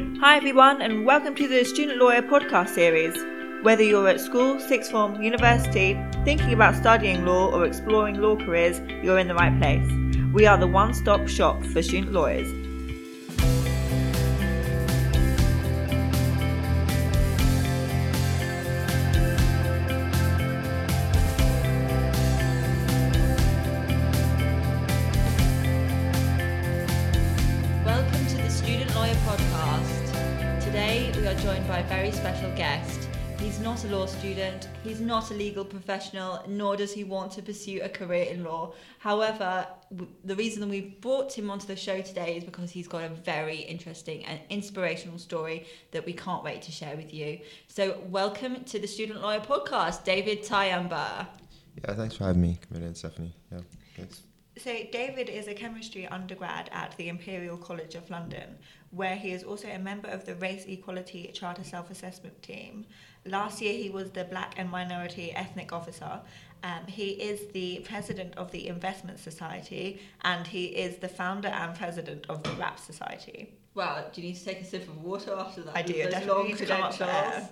Hi, everyone, and welcome to the Student Lawyer podcast series. Whether you're at school, sixth form, university, thinking about studying law, or exploring law careers, you're in the right place. We are the one stop shop for student lawyers. Student, he's not a legal professional, nor does he want to pursue a career in law. However, w- the reason that we brought him onto the show today is because he's got a very interesting and inspirational story that we can't wait to share with you. So, welcome to the Student Lawyer Podcast, David Tyoember. Yeah, thanks for having me, Camilla and Stephanie. Yeah, thanks. So, David is a chemistry undergrad at the Imperial College of London, where he is also a member of the Race Equality Charter Self Assessment Team. Last year, he was the Black and Minority Ethnic Officer. Um, he is the president of the Investment Society, and he is the founder and president of the Rap Society. Wow, do you need to take a sip of water after that? I do, Those definitely long need to come up for credentials.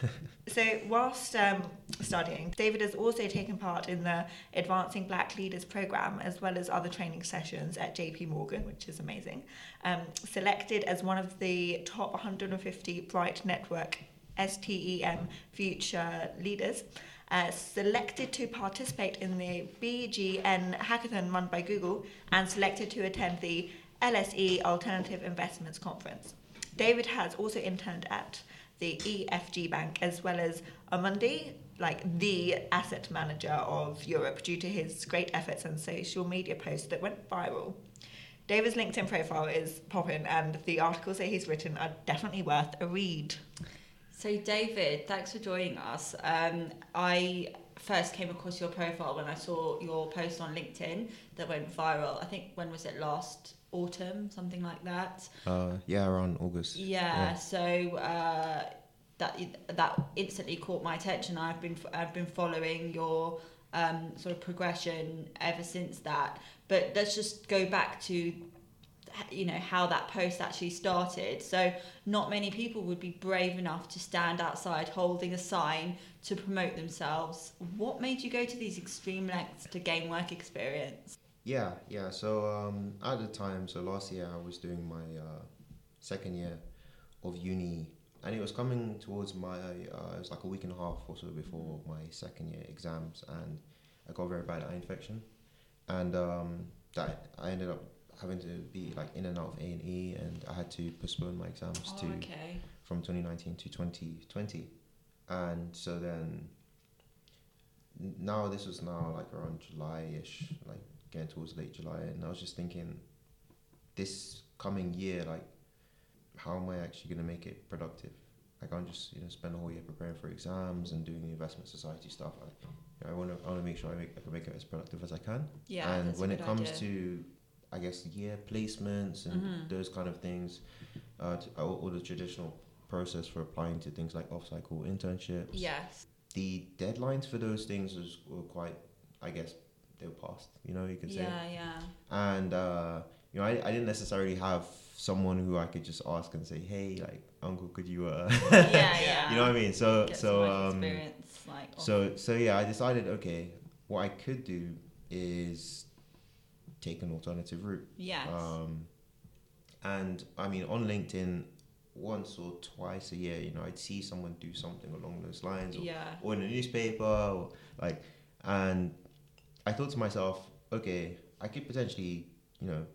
So, whilst um, studying, David has also taken part in the Advancing Black Leaders program as well as other training sessions at JP Morgan, which is amazing. Um, selected as one of the top 150 Bright Network STEM future leaders. Uh, selected to participate in the BGN hackathon run by Google and selected to attend the LSE Alternative Investments Conference. David has also interned at the EFG Bank as well as Amundi, like the asset manager of Europe, due to his great efforts and social media posts that went viral. David's LinkedIn profile is popping, and the articles that he's written are definitely worth a read. So, David, thanks for joining us. Um, I first came across your profile when I saw your post on LinkedIn that went viral. I think when was it last autumn, something like that. Uh, yeah, around August. Yeah. So uh, that that instantly caught my attention. I've been I've been following your um, sort of progression ever since that. But let's just go back to you know how that post actually started. So not many people would be brave enough to stand outside holding a sign to promote themselves. What made you go to these extreme lengths to gain work experience? Yeah, yeah. So um, at the time, so last year I was doing my uh, second year of uni, and it was coming towards my. Uh, it was like a week and a half or so before my second year exams, and I got a very bad eye infection, and um, that I ended up having to be like in and out of A and E, and I had to postpone my exams Oh, to okay. from 2019 to 2020 and so then now this was now like around july-ish like getting towards late july and i was just thinking this coming year like how am i actually going to make it productive Like i can't just you know spend the whole year preparing for exams and doing the investment society stuff i, you know, I want to I want to make sure I, make, I can make it as productive as i can Yeah. and when it comes idea. to i guess year placements and Mhm. those kind of things uh, all, all the traditional process for applying to things like off-cycle internships Yes. the deadlines for those things was, were quite i guess they were past you know you could say Yeah, yeah. and uh, you know I, I didn't necessarily have someone who i could just ask and say hey like uncle could you uh Yeah, yeah. you know what i mean so Get so um experience, like so so yeah, I decided okay, what I could do is take an alternative route. yes. Um, and I mean on LinkedIn, once or twice a year, you know, I'd see someone do something along those lines, or, yeah. or in a newspaper, or like, and I thought to myself, okay, I could potentially, you know,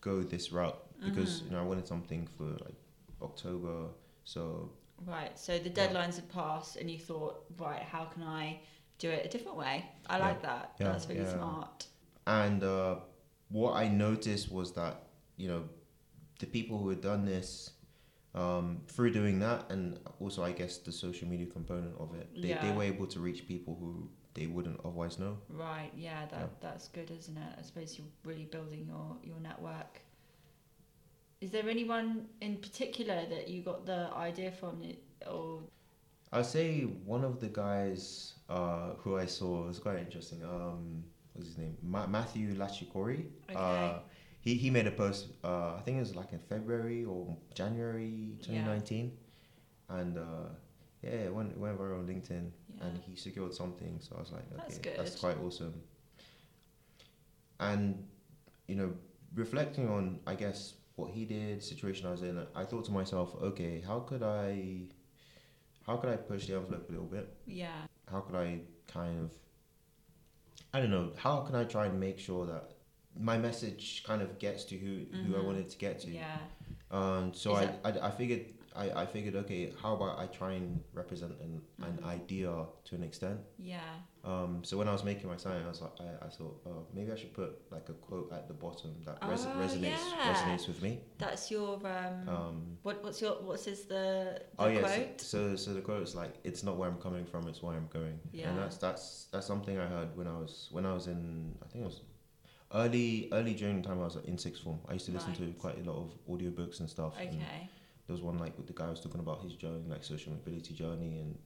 go this route because Mhm. you know I wanted something for like October, so Right. So the Yeah. deadlines had passed, and you thought, right, how can I do it a different way? I Yeah. like that. Yeah, That's really yeah. smart. And uh, what I noticed was that, you know, the people who had done this, um, through doing that, and also I guess the social media component of it, they, they were able to reach people who they wouldn't otherwise know. Right. Yeah. That Yeah. that's good, isn't it? I suppose you're really building your your network. Is there anyone in particular that you got the idea from, it- or I'd say one of the guys uh, who I saw was quite interesting. Um, what's his name? Ma- Matthew Lachikori. Okay. Uh, he he made a post. Uh, I think it was like in February or January 2019, and uh, yeah, it went it went viral on LinkedIn, Yeah. and he secured something. So I was like, okay, That's that's, quite awesome. And you know, reflecting on, I guess what he did, situation I was in, I thought to myself, okay, how could I, how could I push the envelope a little bit? Yeah. how could I kind of I don't know, how can I try and make sure that my message kind of gets to who, who I Mhm. wanted to get to. Yeah. Um so I, I I figured I, I figured okay, how about I try and represent an, an Mhm. idea to an extent. Yeah. Um so when I was making my sign I was like I, I thought, oh maybe I should put like a quote at the bottom that res- Oh, resonates yeah. resonates with me. That's your um. Um what what's your what's is the, the Oh yeah, so, quote? so so the quote is like, "It's not where I'm coming from, it's where I'm going." Yeah. And that's that's that's something I heard when I was when I was in I think it was early early during the time I was in sixth form. I used to listen to quite a lot of audiobooks and stuff. And Okay. There was one like with the guy was talking about his journey, like social mobility journey, and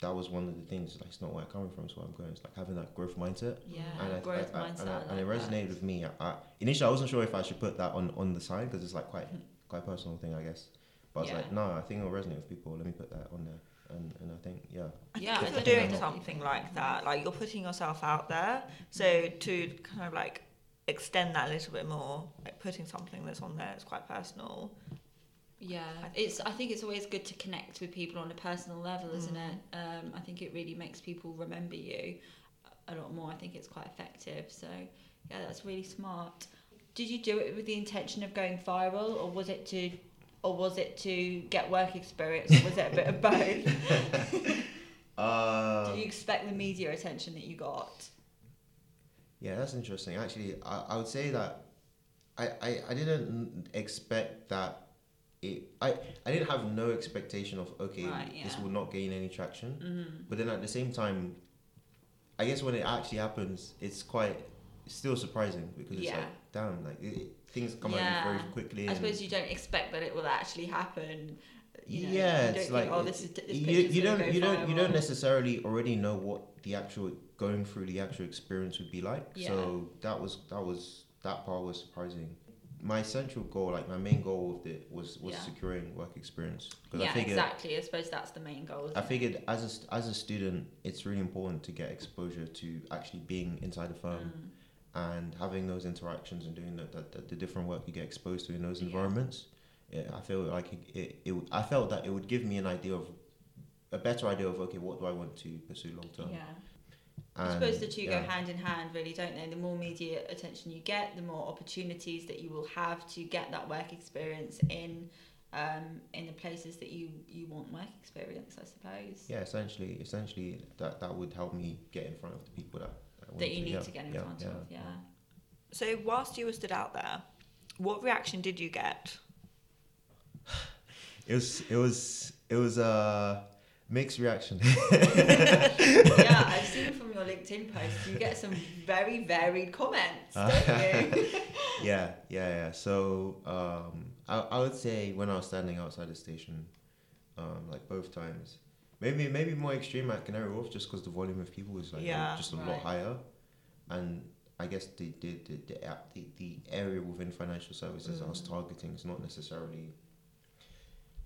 that was one of the things. Like, it's not where I'm coming from, it's where I'm going. It's like having that growth mindset. Yeah. And, I, growth I- I- mindset. and, I- I and it like that. resonated with me. I, I, initially, I wasn't sure if I should put that on, on the sign because it's like quite hmm. quite personal thing, I guess. But I was Yeah. like, no, I think it'll resonate with people. Let me put that on there. And, and I think, yeah. Yeah, if I you're doing something like that, like you're putting yourself out there, so to kind of like extend that a little bit more, like putting something that's on there there is quite personal. Yeah, it's. I think it's always good to connect with people on a personal level, isn't Mm. it? Um, I think it really makes people remember you a lot more. I think it's quite effective. So yeah, that's really smart. Did you do it with the intention of going viral, or was it to, or was it to get work experience, or was it a bit of both? Uh, Did you expect the media attention that you got? Yeah, that's interesting. Actually, I, I would say that I, I, I didn't expect that it. I, I didn't have no expectation of okay, Right, this will not gain any traction. Mm-hmm. But then at the same time, I guess when it actually happens, it's quite still surprising because it's Yeah. like damn, like it, things come Yeah. you very quickly. I suppose you don't expect that it will actually happen. You know, yeah, it's like think, oh, this is this you, you don't you don't you don't necessarily already know what the actual going through the actual experience would be like. So that was that was that part was surprising. My central goal, like my main goal with it, was was Yeah. securing work experience Yeah, I figured exactly. I suppose that's the main goal. I isn't it? figured as a as a student, it's really important to get exposure to actually being inside a firm Mm. and having those interactions and doing the, the, the, different work you get exposed to in those environments. Yeah, I feel like it, it, it, I felt that it would give me an idea of a better idea of okay, what do I want to pursue long term? Yeah. I suppose the two yeah. go hand in hand, really, don't they? The more media attention you get, the more opportunities that you will have to get that work experience in um, in the places that you, you want work experience, I suppose. Yeah, essentially, essentially that that would help me get in front of the people that I want That you need yeah, to get in yeah, front yeah. of, yeah. So whilst you were stood out there, what reaction did you get? It was it was it was a mixed reaction. yeah, I've seen from your LinkedIn posts, you get some very varied comments, don't you? yeah, yeah, yeah. So um, I, I would say when I was standing outside the station, um, like both times, maybe maybe more extreme at Canary Wharf just because the volume of people was like Yeah. just a lot higher, and I guess the the the the, the, the area within financial services I was Mm. targeting is not necessarily.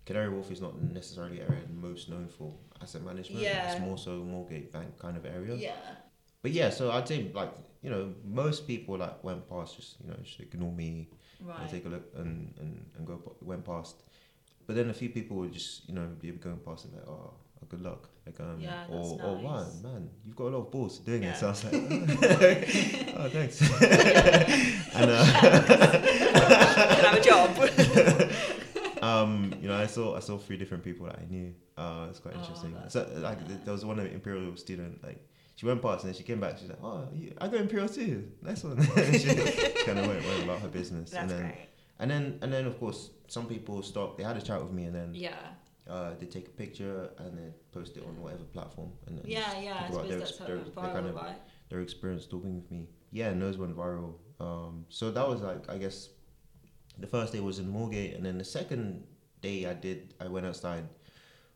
Canary Wharf is not necessarily area most known for asset management. Yeah. It's more so mortgage bank kind of area. yeah. But yeah, so I'd say like you know most people like went past just you know just ignore me and take a look and, and, and go went past. But then a few people would just you know be going past and like oh, oh good luck like um Yeah, or that's or wow man you've got a lot of balls doing Yeah. it. So I was like oh thanks and uh, Can I have a job? Um you know I saw I saw three different people that I knew. Uh, it's quite Oh, interesting. that's So like th- there was one Imperial student like. She went past and then she came back. She's like, "Oh, you, I go Imperial too. Nice one." she kind of went, went about her business, and That's then great. and then and then of course some people stopped. They had a chat with me, and then Yeah. uh, they take a picture and then post it on whatever platform. And then Yeah, yeah, I suppose their, that's their, went their kind of right? their experience talking with me. Yeah, and those went viral. Um, so that was like I guess the first day was in Moorgate, and then the second day I did I went outside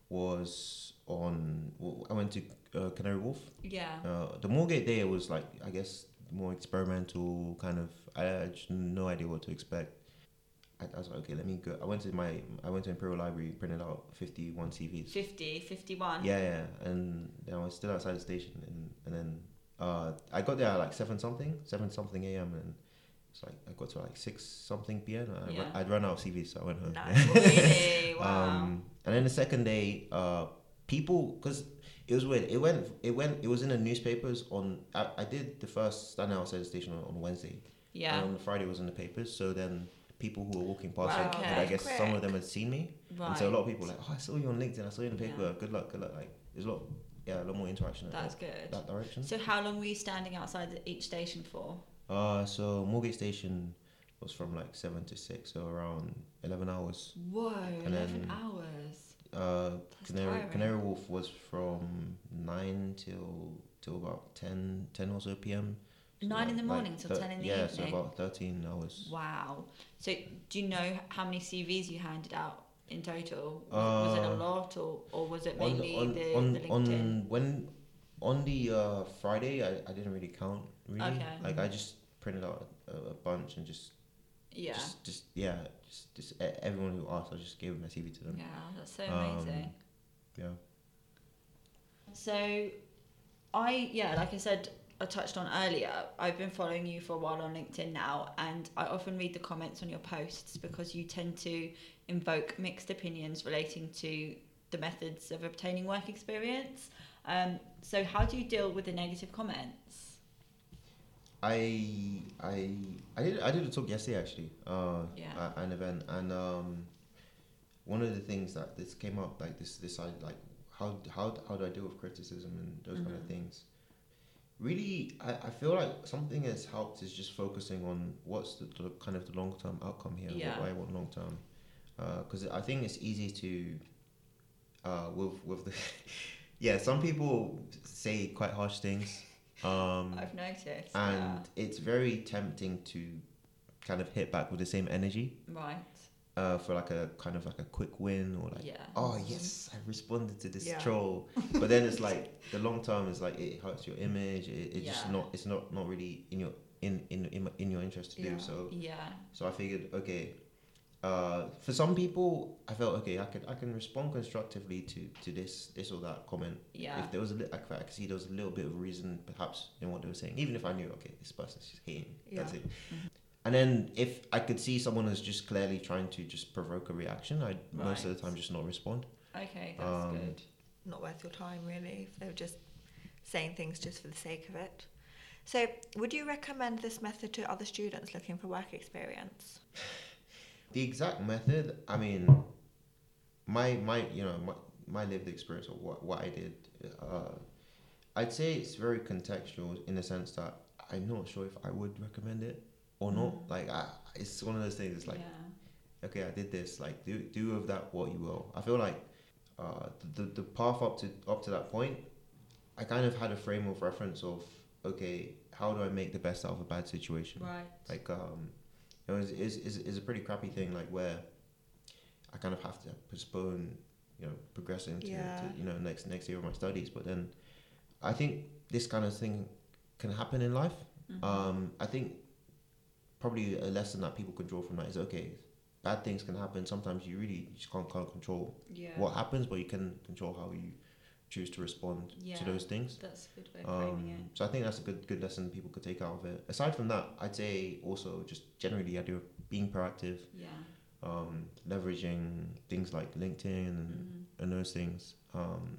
was on I went to uh, Canary Wharf. Yeah. Uh, the Moorgate day was like I guess more experimental kind of. I had no idea what to expect. I, I was like, okay, let me go. I went to my I went to Imperial Library, printed out fifty one CVs. 50, 51. Yeah, yeah, and then I was still outside the station, and and then uh, I got there at like seven something, seven something a.m. and it's like I got to like six something p.m. I Yeah. I'd run out of CVs, so I went home. Nice. Really? Wow. Um, and then the second day, uh, people because it was weird. It went. It went. It was in the newspapers on. I, I did the first stand outside the station on, on Wednesday. yeah. And on the Friday it was in the papers. So then people who were walking past, Wow, it, okay. I guess some of them had seen me, right. and so a lot of people were like, oh, I saw you on LinkedIn. I saw you in the paper. Yeah. Good luck. Good luck. Like there's a lot. Yeah, a lot more interaction. in That's that, good. that direction. So how long were you standing outside each station for? Uh, so Moorgate Station was from like seven to six, so around eleven hours. Whoa, And 11 then- hours. Uh, That's Canary tiring. Canary Wharf was from nine till till about 10, 10 or so p.m. So Nine in the like morning till thir- 10 in the yeah, evening? Yeah, so about thirteen hours. Wow. So do you know how many CVs you handed out in total? Was, was it a Uh, lot or, or was it On mainly on the, on, the LinkedIn? on when on the uh, Friday, I, I didn't really count really. Okay. Like I just printed out a, a bunch and just yeah. just just yeah just just everyone who asked, I just gave my CV to them. Yeah, that's so Um, amazing. Yeah. So, I yeah, like I said, I touched on earlier. I've been following you for a while on LinkedIn now, and I often read the comments on your posts because you tend to invoke mixed opinions relating to the methods of obtaining work experience. Um, so, how do you deal with the negative comments? I I I did I did a talk yesterday actually. Uh, Yeah. at an event, and um, one of the things that this came up like this this I like how how how do I deal with criticism and those kind of Mhm. things. Really, I, I feel like something that's helped is just focusing on what's the, the kind of the long term outcome here. Yeah. What I want long term? Because I think it's easy to uh, with with the yeah. Some people say quite harsh things. Um, I've noticed. and it's very tempting to kind of hit back with the same energy right. uh, for like a kind of like a quick win or like yeah. oh yes i responded to this Yeah. troll but then it's like the long term is like it hurts your image it, it's just not it's not not really in your in in in, in your interest to Yeah. do so Yeah. so i figured okay uh, for some people i felt okay i could i can respond constructively to to this this or that comment Yeah. if there was a li- I could, I could see there was a little bit of reason perhaps in what they were saying even if i knew okay this person's just hating Yeah. that's Yeah. it and then if i could see someone who's just clearly trying to just provoke a reaction i'd most of the time just not respond Okay, that's Um, good. Not worth your time, really, if they were just saying things just for the sake of it. So, would you recommend this method to other students looking for work experience? the exact method i mean my my you know my, my lived experience of what, what i did uh, i'd say it's very contextual in the sense that i'm not sure if i would recommend it or not Mm. like I, it's one of those things it's like yeah. okay, I did this. Like, do do with that what you will. I feel like uh, the the path up to up to that point, I kind of had a frame of reference of okay, how do I make the best out of a bad situation? Right. Like, um, it was is is is a pretty crappy thing. Like where I kind of have to postpone, you know, progressing to, Yeah. to you know next next year of my studies. But then, I think this kind of thing can happen in life. Mhm. Um, I think probably a lesson that people can draw from that is okay, bad things can happen. Sometimes you really just can't, can't control yeah. what happens, but you can control how you choose to respond Yeah. to those things. That's a good way of framing Um, so I think that's a good good lesson people could take out of it. Aside from that, I'd say also just generally the idea of being proactive. Yeah. um, leveraging things like LinkedIn and, Mhm. and those things. Um,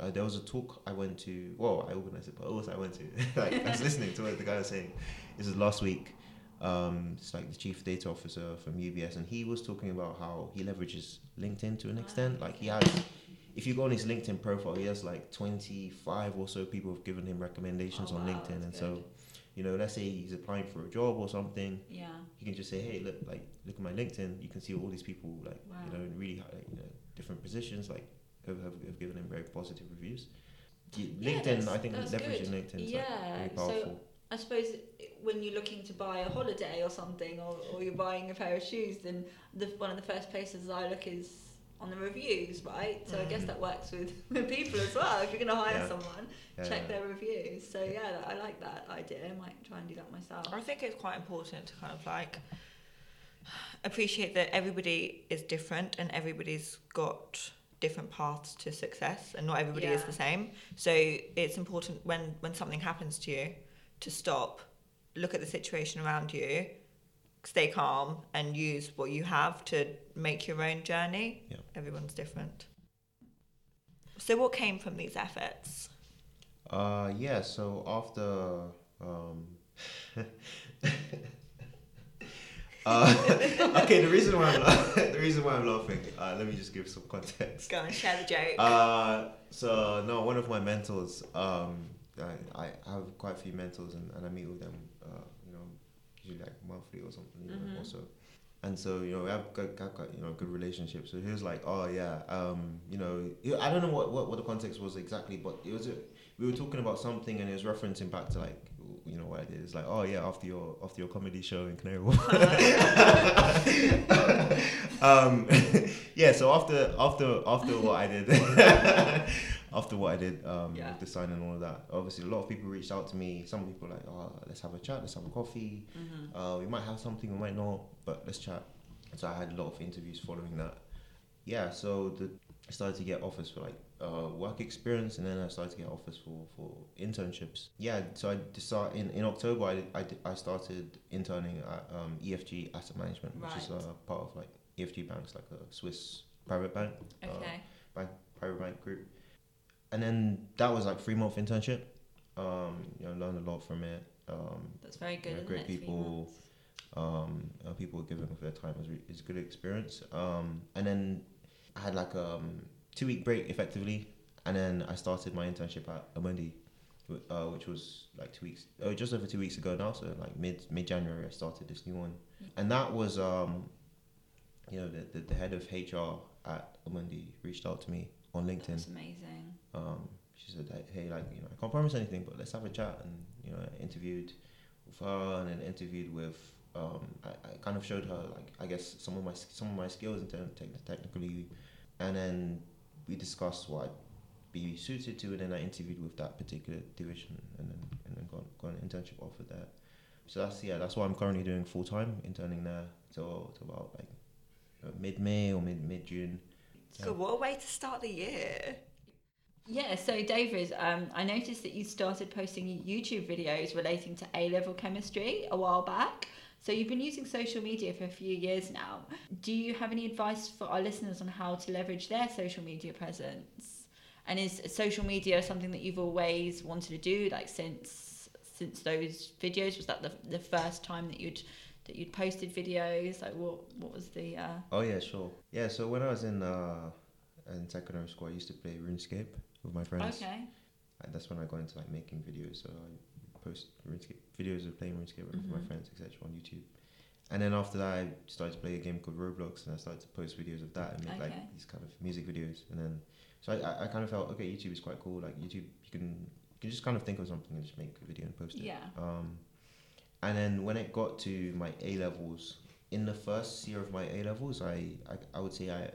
uh, there was a talk I went to. Well, I organized it, but also I went to. like I was listening to what the guy was saying. This is last week. Um, it's like the chief data officer from UBS, and he was talking about how he leverages LinkedIn to an extent. Like he has, if you go on his LinkedIn profile, he has like twenty five or so people have given him recommendations Oh, on wow, LinkedIn, and that's so, you know, let's say he's applying for a job or something Yeah. you can just say, hey, look, like, look at my LinkedIn. You can see all these people, like, Wow. you know, in really, high, like, you know, different positions, like, have, have, have given him very positive reviews. Yeah, LinkedIn, that's- I think leveraging good. LinkedIn is Yeah, like, really so- powerful. I suppose when you're looking to buy a holiday or something, or, or you're buying a pair of shoes, then the one of the first places I look is on the reviews, right? So I guess Mm. that works with, with people as well. If you're going to hire Yeah. someone, Yeah, check yeah. their reviews. So yeah, I like that idea. I might try and do that myself. I think it's quite important to kind of like appreciate that everybody is different and everybody's got different paths to success and not everybody is the same. So it's important when when something happens to you to stop, look at the situation around you, stay calm and use what you have to make your own journey. Yeah. Everyone's different. So what came from these efforts? Uh, yeah. So after um, uh, okay, the reason why I'm la- the reason why I'm laughing. Uh, let me just give some context. Go and share the joke. Uh, so no, one of my mentors. Um, I, I have quite a few mentors, and, and I meet with them. Uh, usually like monthly or something. You know, Mhm. also. And so you know we have got, got, got you know good relationship. So he was like, oh yeah, um, you know, I don't know what, what, what the context was exactly, but it was a, we were talking about something, and it was referencing back to like you know what I did. It's like, oh yeah, after your after your comedy show in Canary Wharf. um, yeah. So after after after what I did, after what I did um, Yeah. with the sign and all of that, obviously a lot of people reached out to me. Some people like, oh, let's have a chat, let's have a coffee. Mm-hmm. Uh, we might have something, we might not, but let's chat. So I had a lot of interviews following that. Yeah. So the I started to get offers for like uh, work experience, and then I started to get offers for, for internships. Yeah, so I decided in, in October I, I, I started interning at um, EFG Asset Management, which is Right. uh, part of like EFG Banks, like a Swiss private bank, uh, Okay. bank private bank group. And then that was like three month internship. Um, you know, learned a lot from it. Um, That's very good. Yeah, isn't great people. um, uh, people giving their time was re- is a good experience. Um, and then I had like a um, two week break effectively, and then I started my internship at Amundi, uh, which was like two weeks, oh, just over two weeks ago now. So like mid mid January, I started this new one, and that was um, you know, the, the the head of HR at Amundi reached out to me on LinkedIn. That's amazing. Um, she said, "Hey, like you know, I can't promise anything, but let's have a chat." And you know, I interviewed with her, and then interviewed with. Um, I, I kind of showed her like I guess some of my some of my skills in terms of technically, and then we discussed what I'd be suited to, and then I interviewed with that particular division, and then and then got got an internship offer there. So that's yeah, that's what I'm currently doing full time, interning there till till about like mid May or mid mid June. So what a way to start the year. Yeah, so David, um, I noticed that you started posting YouTube videos relating to A level chemistry a while back. So you've been using social media for a few years now. Do you have any advice for our listeners on how to leverage their social media presence? And is social media something that you've always wanted to do, like since since those videos? Was that the, the first time that you'd that you'd posted videos? Like what what was the uh, Oh yeah, sure. Yeah, so when I was in uh in secondary school, I used to play RuneScape with my friends. okay? And that's when I got into like making videos. So I post RuneScape videos of playing RuneScape with my Mhm. friends, etc. on YouTube. And then after that, I started to play a game called Roblox, and I started to post videos of that and make Okay. like these kind of music videos. And then, so I, I, I kind of felt okay, YouTube is quite cool. Like YouTube, you can you can just kind of think of something and just make a video and post it. Yeah. Um, and then when it got to my A levels, in the first year of my A levels, I, I I would say I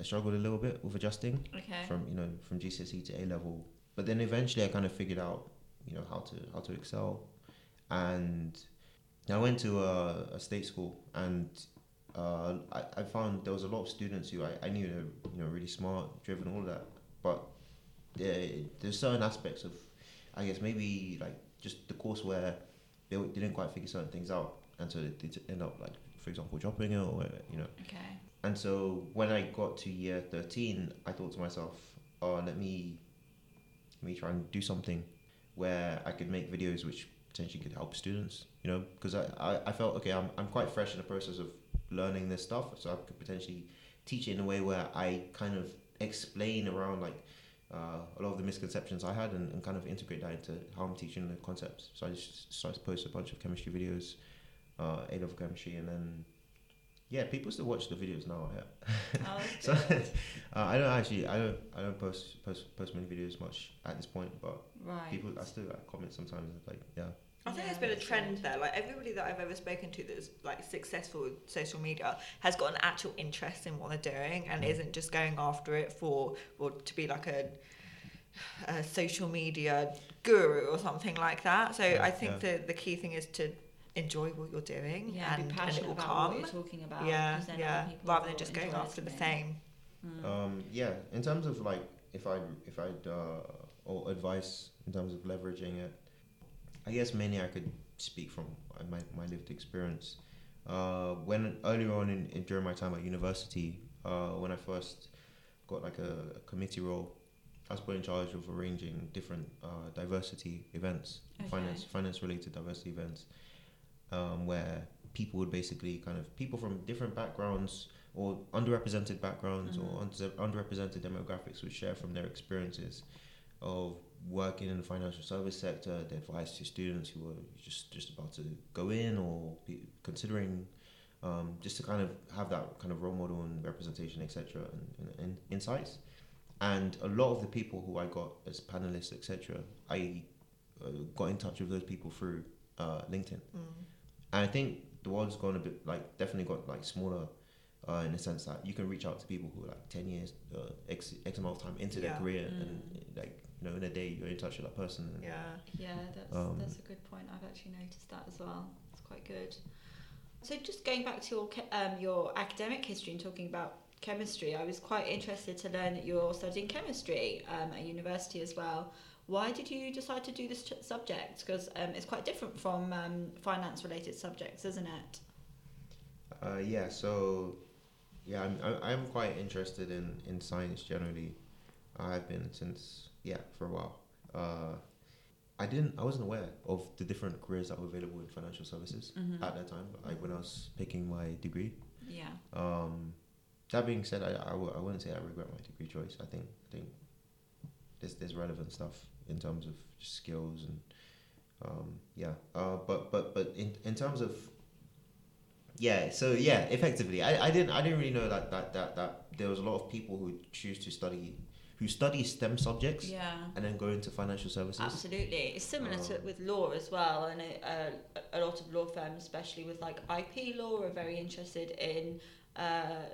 I struggled a little bit with adjusting Okay. from you know from GCSE to A level, but then eventually I kind of figured out you know how to how to excel, and I went to a, a state school and. Uh, I, I found there was a lot of students who I, I knew were you know really smart, driven, all that, but there, there's certain aspects of, I guess maybe like just the course where they didn't quite figure certain things out, and so they, they end up like, for example, dropping it or you know. Okay. And so when I got to year thirteen, I thought to myself, oh, let me, let me try and do something where I could make videos which potentially could help students, you know, because I, I, I felt okay, I'm I'm quite fresh in the process of learning this stuff, so I could potentially teach it in a way where I kind of explain around like uh, a lot of the misconceptions I had and, and kind of integrate that into how I'm teaching the concepts. So I just started to post a bunch of chemistry videos, uh, A level chemistry, and then yeah, people still watch the videos now. Yeah. Oh, that's so uh, I don't actually I don't I don't post post post many videos much at this point, but right. people I still like comment sometimes like yeah I think Yeah, there's been a trend there. Like everybody that I've ever spoken to that's like successful with social media has got an actual interest in what they're doing and Mm. isn't just going after it for or to be like a, a social media guru or something like that. So Yeah, I think yeah. the the key thing is to enjoy what you're doing Yeah, and, be and it passionate will about come. what you're talking about. Yeah, 'cause then yeah. people Rather than just going after the fame. Mm. Um, yeah, in terms of like if I if I'd uh, or advice in terms of leveraging it, I guess mainly I could speak from my my lived experience. Uh, when earlier on in, in during my time at university, uh, when I first got like a, a committee role, I was put in charge of arranging different uh, diversity events, finance Okay. finance related diversity events, um, where people would basically kind of people from different backgrounds or underrepresented backgrounds or Mhm. under- underrepresented demographics would share from their experiences of working in the financial service sector, the advice to students who were just just about to go in or be considering, um, just to kind of have that kind of role model and representation, etc., and, and, and insights. And a lot of the people who I got as panelists, etc., I uh, got in touch with those people through uh, LinkedIn. Mm. And I think the world's gone a bit like definitely got like smaller uh, in the sense that you can reach out to people who are like 10 years, uh, X, X amount of time into their career Mm. and like, you know, in a day you're in touch with that person. Yeah. Yeah, that's Um, that's a good point. I've actually noticed that as well. It's quite good. So just going back to your um, your academic history and talking about chemistry, I was quite interested to learn that you're studying chemistry um, at university as well. Why did you decide to do this ch- subject? Because um, it's quite different from um, finance-related subjects, isn't it? Uh, yeah, so yeah, I'm, I- I'm quite interested in, in science generally. I've been since, yeah, for a while. Uh, I didn't, I wasn't aware of the different careers that were available in financial services Mm-hmm. at that time, like when I was picking my degree. Yeah. Um, that being said, I, I, w- I wouldn't say I regret my degree choice. I think I think there's there's relevant stuff in terms of skills and um, yeah. Uh, but but but in in terms of yeah, so yeah, effectively, I, I didn't I didn't really know that, that that that there was a lot of people who choose to study who study STEM subjects Yeah. and then go into financial services. Absolutely, it's similar to Um, with law as well, and it, uh, a lot of law firms, especially with like IP law, are very interested in uh,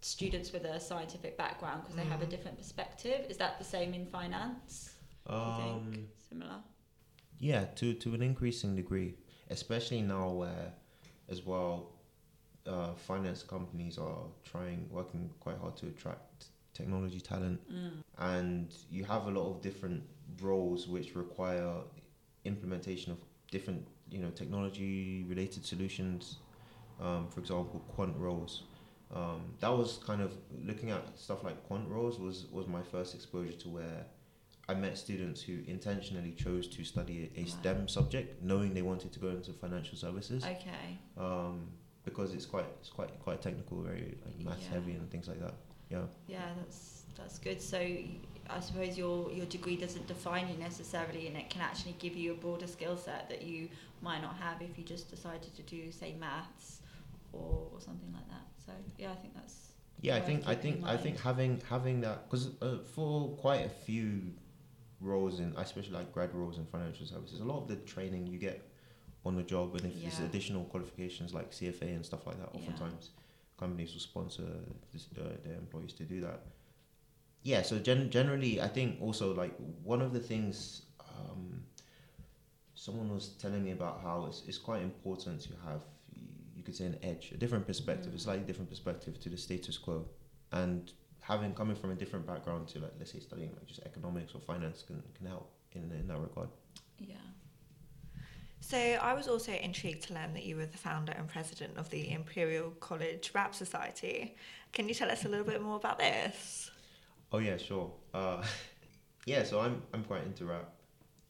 students with a scientific background because they have a Mm. different perspective. Is that the same in finance? Um, think similar? Yeah, to to an increasing degree, especially now where, as well, uh, finance companies are trying working quite hard to attract technology talent, Mm. and you have a lot of different roles which require implementation of different you know technology related solutions. Um, for example, quant roles. Um, that was kind of looking at stuff like quant roles was was my first exposure to where I met students who intentionally chose to study a, a Right. STEM subject, knowing they wanted to go into financial services, Okay. um, because it's quite it's quite quite technical, very like maths Yeah. heavy and things like that. Yeah. Yeah, that's that's good. So I suppose your your degree doesn't define you necessarily, and it can actually give you a broader skill set that you might not have if you just decided to do say maths or, or something like that. So yeah, I think that's Yeah, I think I think I think having having that because uh, for quite a few roles in especially like grad roles in financial services, a lot of the training you get on the job, and if there's additional qualifications like CFA and stuff like that, Yeah. oftentimes companies will sponsor this, uh, their employees to do that. Yeah, so gen- generally, I think also like one of the things um, someone was telling me about how it's, it's quite important to have you could say an edge, a different perspective, a Mm. slightly different perspective to the status quo, and having coming from a different background to like let's say studying like just economics or finance can, can help in in that regard. yeah. So I was also intrigued to learn that you were the founder and president of the Imperial College Rap Society. Can you tell us a little bit more about this? Oh yeah, sure. Uh, yeah, so I'm I'm quite into rap,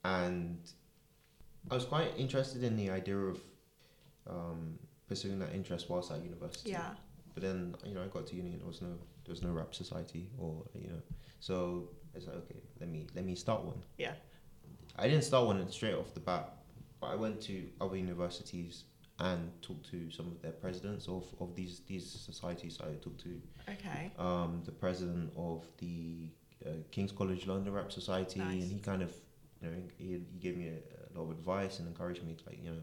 and I was quite interested in the idea of um, pursuing that interest whilst at university. Yeah. But then you know I got to uni and there was no there was no rap society or you know so it's like okay let me let me start one. Yeah. I didn't start one straight off the bat, but I went to other universities and talked to some of their presidents of, of these these societies. I talked to Okay. um, the president of the uh, King's College London Rap Society, Nice. and he kind of, you know, he, he gave me a, a lot of advice and encouraged me to like you know,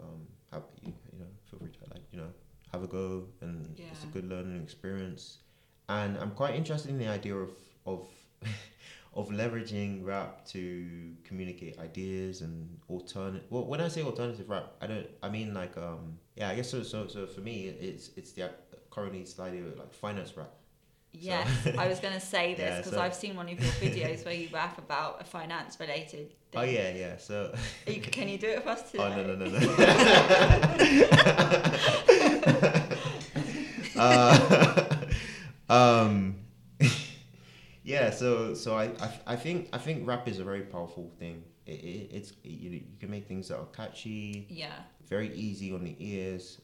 um, have you, you know feel free to like you know have a go and it's a good learning experience. And I'm quite interested in the idea of of of leveraging rap to communicate ideas and alternative. Well, when I say alternative rap, I don't. I mean like um yeah. I guess so. So so for me, it's it's the currently the like finance rap. Yes, I was going to say this Yeah, because so- I've seen one of your videos where you rap about a finance related. Thing. Oh yeah, yeah. So you, can you do it for us today? oh no no no no. uh, um, yeah. So so I, I I think I think rap is a very powerful thing. It, it, it's you, you can make things that are catchy, Yeah, very easy on the ears,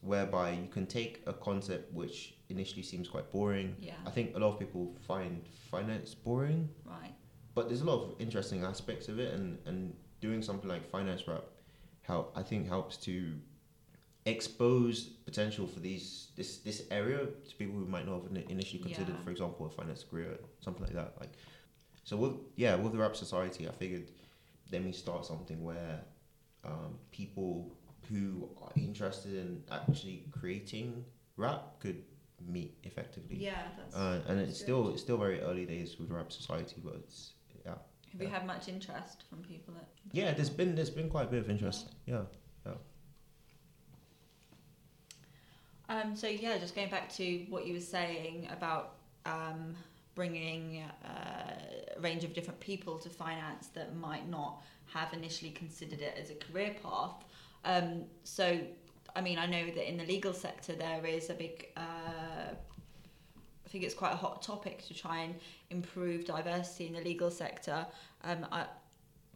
whereby you can take a concept which initially seems quite boring. yeah, I think a lot of people find finance boring, right. but there's a lot of interesting aspects of it, and and doing something like finance rap, help I think helps to expose potential for these this this area to people who might not have initially considered, Yeah. for example, a finance career, something like that. Like, so with yeah, with the rap society, I figured let me start something where um, people who are interested in actually creating rap could meet effectively. Yeah, that's. Uh, and it's that's still good. it's still very early days with rap society, but it's yeah Have you had much interest from people that? yeah. There's been there's been quite a bit of interest. Yeah, yeah. Um, so yeah, just going back to what you were saying about um, bringing uh, a range of different people to finance that might not have initially considered it as a career path. Um, so, I mean, I know that in the legal sector there is a big. Uh, I think it's quite a hot topic to try and improve diversity in the legal sector. Um, I,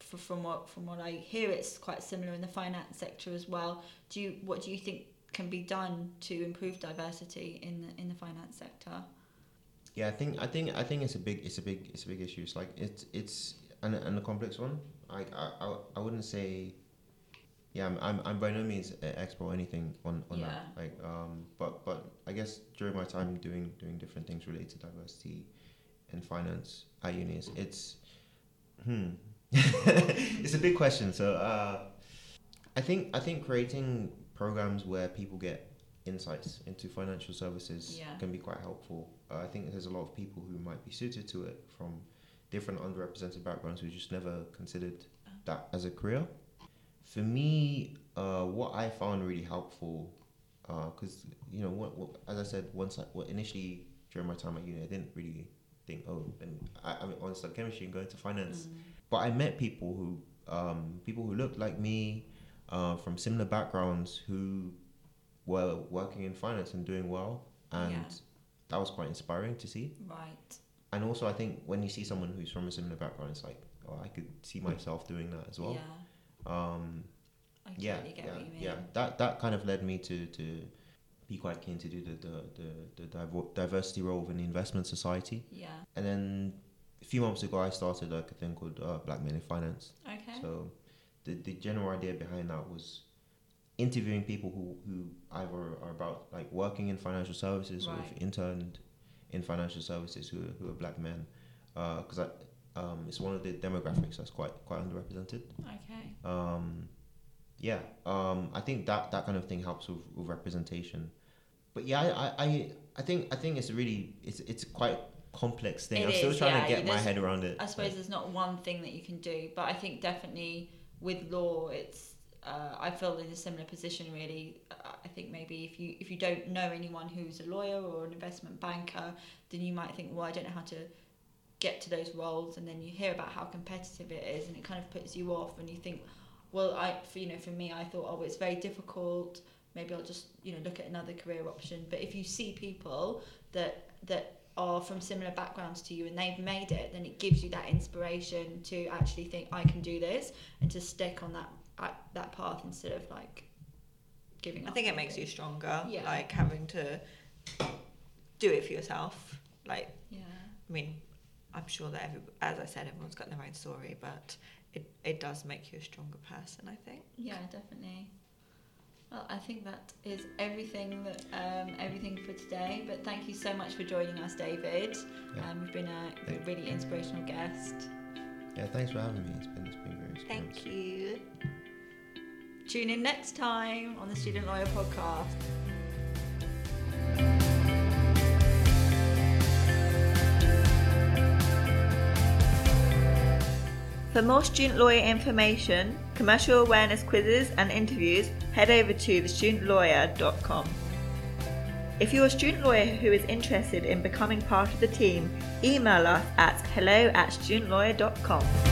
from what from what I hear, it's quite similar in the finance sector as well. Do you what do you think can be done to improve diversity in the, in the finance sector? Yeah, I think I think I think it's a big it's a big it's a big issue. It's like it's it's and and a complex one. I I, I wouldn't say. Yeah, I'm, I'm I'm by no means an expert or anything on on Yeah. that. Like um, but but I guess during my time doing doing different things related to diversity and finance at uni, it's, it's hmm, it's a big question. So uh, I think I think creating programs where people get insights into financial services Yeah. can be quite helpful. Uh, I think there's a lot of people who might be suited to it from different underrepresented backgrounds who just never considered that as a career. For me, uh, what I found really helpful, because you know, what, what, as I said, once I, well, initially during my time at uni, I didn't really think, oh, then I, I mean, want to study chemistry and go into finance. But I met people who, um, people who looked like me, uh, from similar backgrounds who were working in finance and doing well, and Yeah. that was quite inspiring to see. Right. And also, I think when you see someone who's from a similar background, it's like, oh, I could see myself doing that as well. Yeah. Um, I yeah, yeah, what you mean. yeah. That that kind of led me to to be quite keen to do the the the, the diver- diversity role within the investment society. Yeah. And then a few months ago, I started like a thing called uh, Black Men in Finance. Okay. So the the general idea behind that was interviewing people who, who either are about like working in financial services or Right. have interned in financial services who, who are black men because I um, it's one of the demographics that's quite quite underrepresented okay. um, yeah um, I think that that kind of thing helps with, with representation but yeah I, I, I, think I think it's a really it's it's quite complex thing It I'm still trying yeah, to get my head around it I suppose there's not one thing that you can do, but I think definitely with law, it's. Uh, I feel in a similar position really. I think maybe if you if you don't know anyone who's a lawyer or an investment banker, then you might think, well, I don't know how to get to those roles, and then you hear about how competitive it is, and it kind of puts you off, and you think, well, I for, you know for me, I thought, oh, it's very difficult. Maybe I'll just you know look at another career option. But if you see people that that are from similar backgrounds to you and they've made it, then it gives you that inspiration to actually think I can do this and to stick on that that path instead of like giving I think it makes you stronger. Yeah. Like having to do it for yourself. Like, Yeah. I mean, I'm sure that every, as I said, everyone's got their own story, but it, it does make you a stronger person. I think. Yeah, definitely. Well, I think that is everything that um, everything for today. But thank you so much for joining us, David. Yeah. Um, you've been a Thank- really inspirational guest. yeah thanks for having me it's been it's been very Thank you. Tune in next time on the Student Lawyer Podcast. For more student lawyer information, commercial awareness quizzes, and interviews, head over to thestudentlawyer.com. If you're a student lawyer who is interested in becoming part of the team, email us at hello at studentlawyer.com.